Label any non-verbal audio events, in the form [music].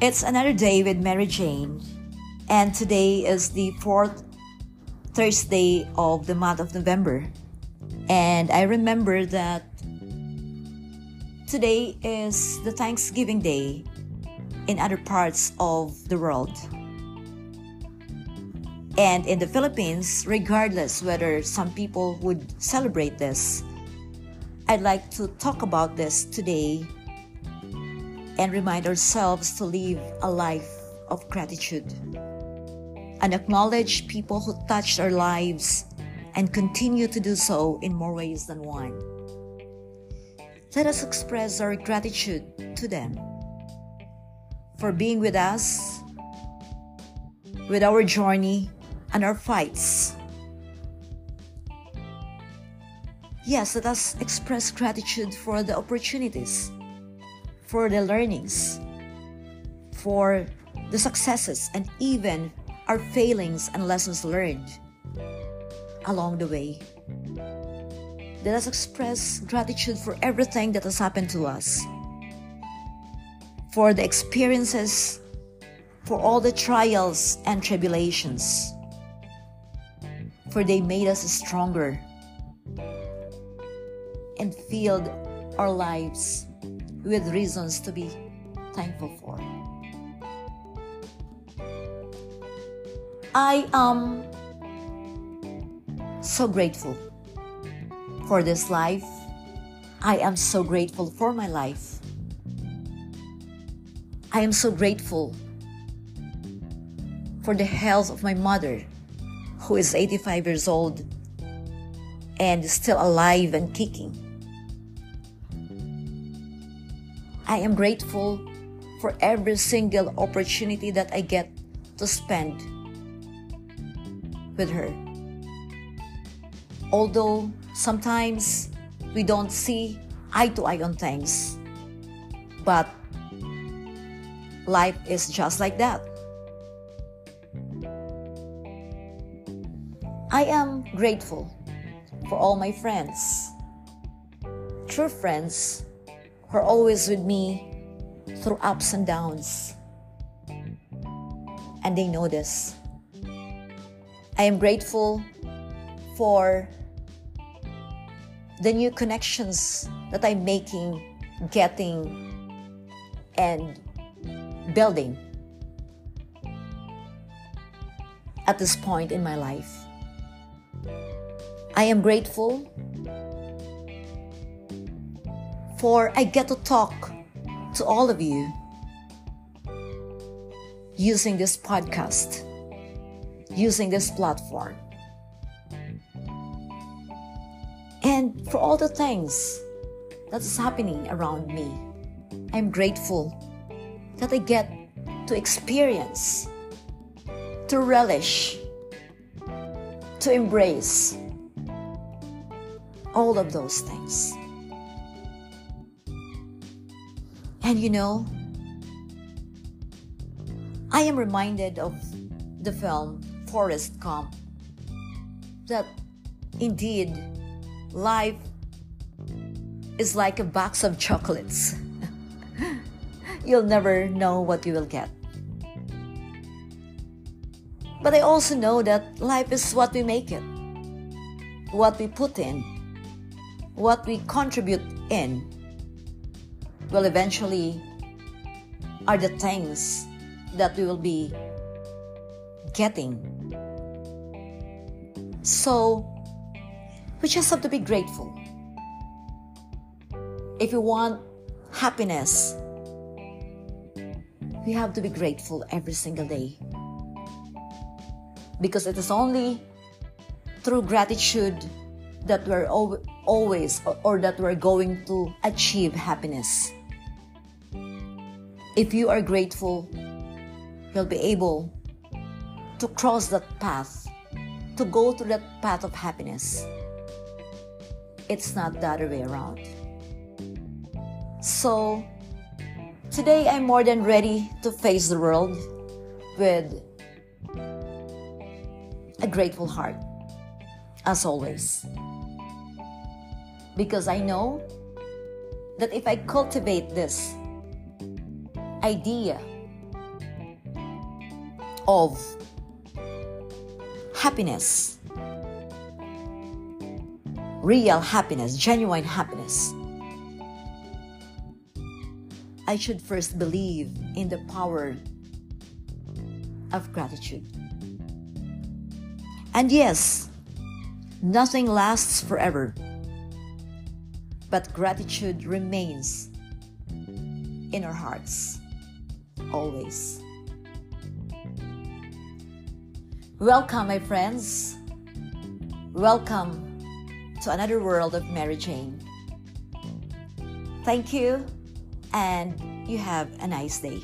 It's another day with Mary Jane, and today is the fourth Thursday of the month of November. And I remember that today is the Thanksgiving Day in other parts of the world. And in the Philippines, regardless whether some people would celebrate this, I'd like to talk about this today and remind ourselves to live a life of gratitude and acknowledge people who touched our lives and continue to do so in more ways than one. Let us express our gratitude to them for being with us, with our journey and our fights. Yes, let us express gratitude for the opportunities for the learnings, for the successes, and even our failings and lessons learned along the way. Let us express gratitude for everything that has happened to us, for the experiences, for all the trials and tribulations, for they made us stronger and filled our lives with reasons to be thankful for. I am so grateful for this life. I am so grateful for my life. I am so grateful for the health of my mother, who is 85 years old and still alive and kicking. I am grateful for every single opportunity that I get to spend with her. Although sometimes we don't see eye to eye on things, but life is just like that. I am grateful for all my friends, true friends are always with me through ups and downs. And they know this. I am grateful for the new connections that I'm making, getting, and building at this point in my life. I am grateful for I get to talk to all of you using this podcast, using this platform. And for all the things that is happening around me, I'm grateful that I get to experience, to relish, to embrace all of those things. And you know, I am reminded of the film Forrest Gump that indeed life is like a box of chocolates. [laughs] You'll never know what you will get. But I also know that life is what we make it, what we put in, what we contribute in will eventually are the things that we will be getting. So, we just have to be grateful. If you want happiness, we have to be grateful every single day. Because it is only through gratitude that we're always or that we're going to achieve happiness. If you are grateful, you'll be able to cross that path, to go through that path of happiness. It's not the other way around. So, today I'm more than ready to face the world with a grateful heart, as always. Because I know that if I cultivate this idea of happiness, real happiness, genuine happiness, I should first believe in the power of gratitude. And yes, nothing lasts forever, but gratitude remains in our hearts always. Welcome, my friends. Welcome to another world of Mary Jane. Thank you, and you have a nice day.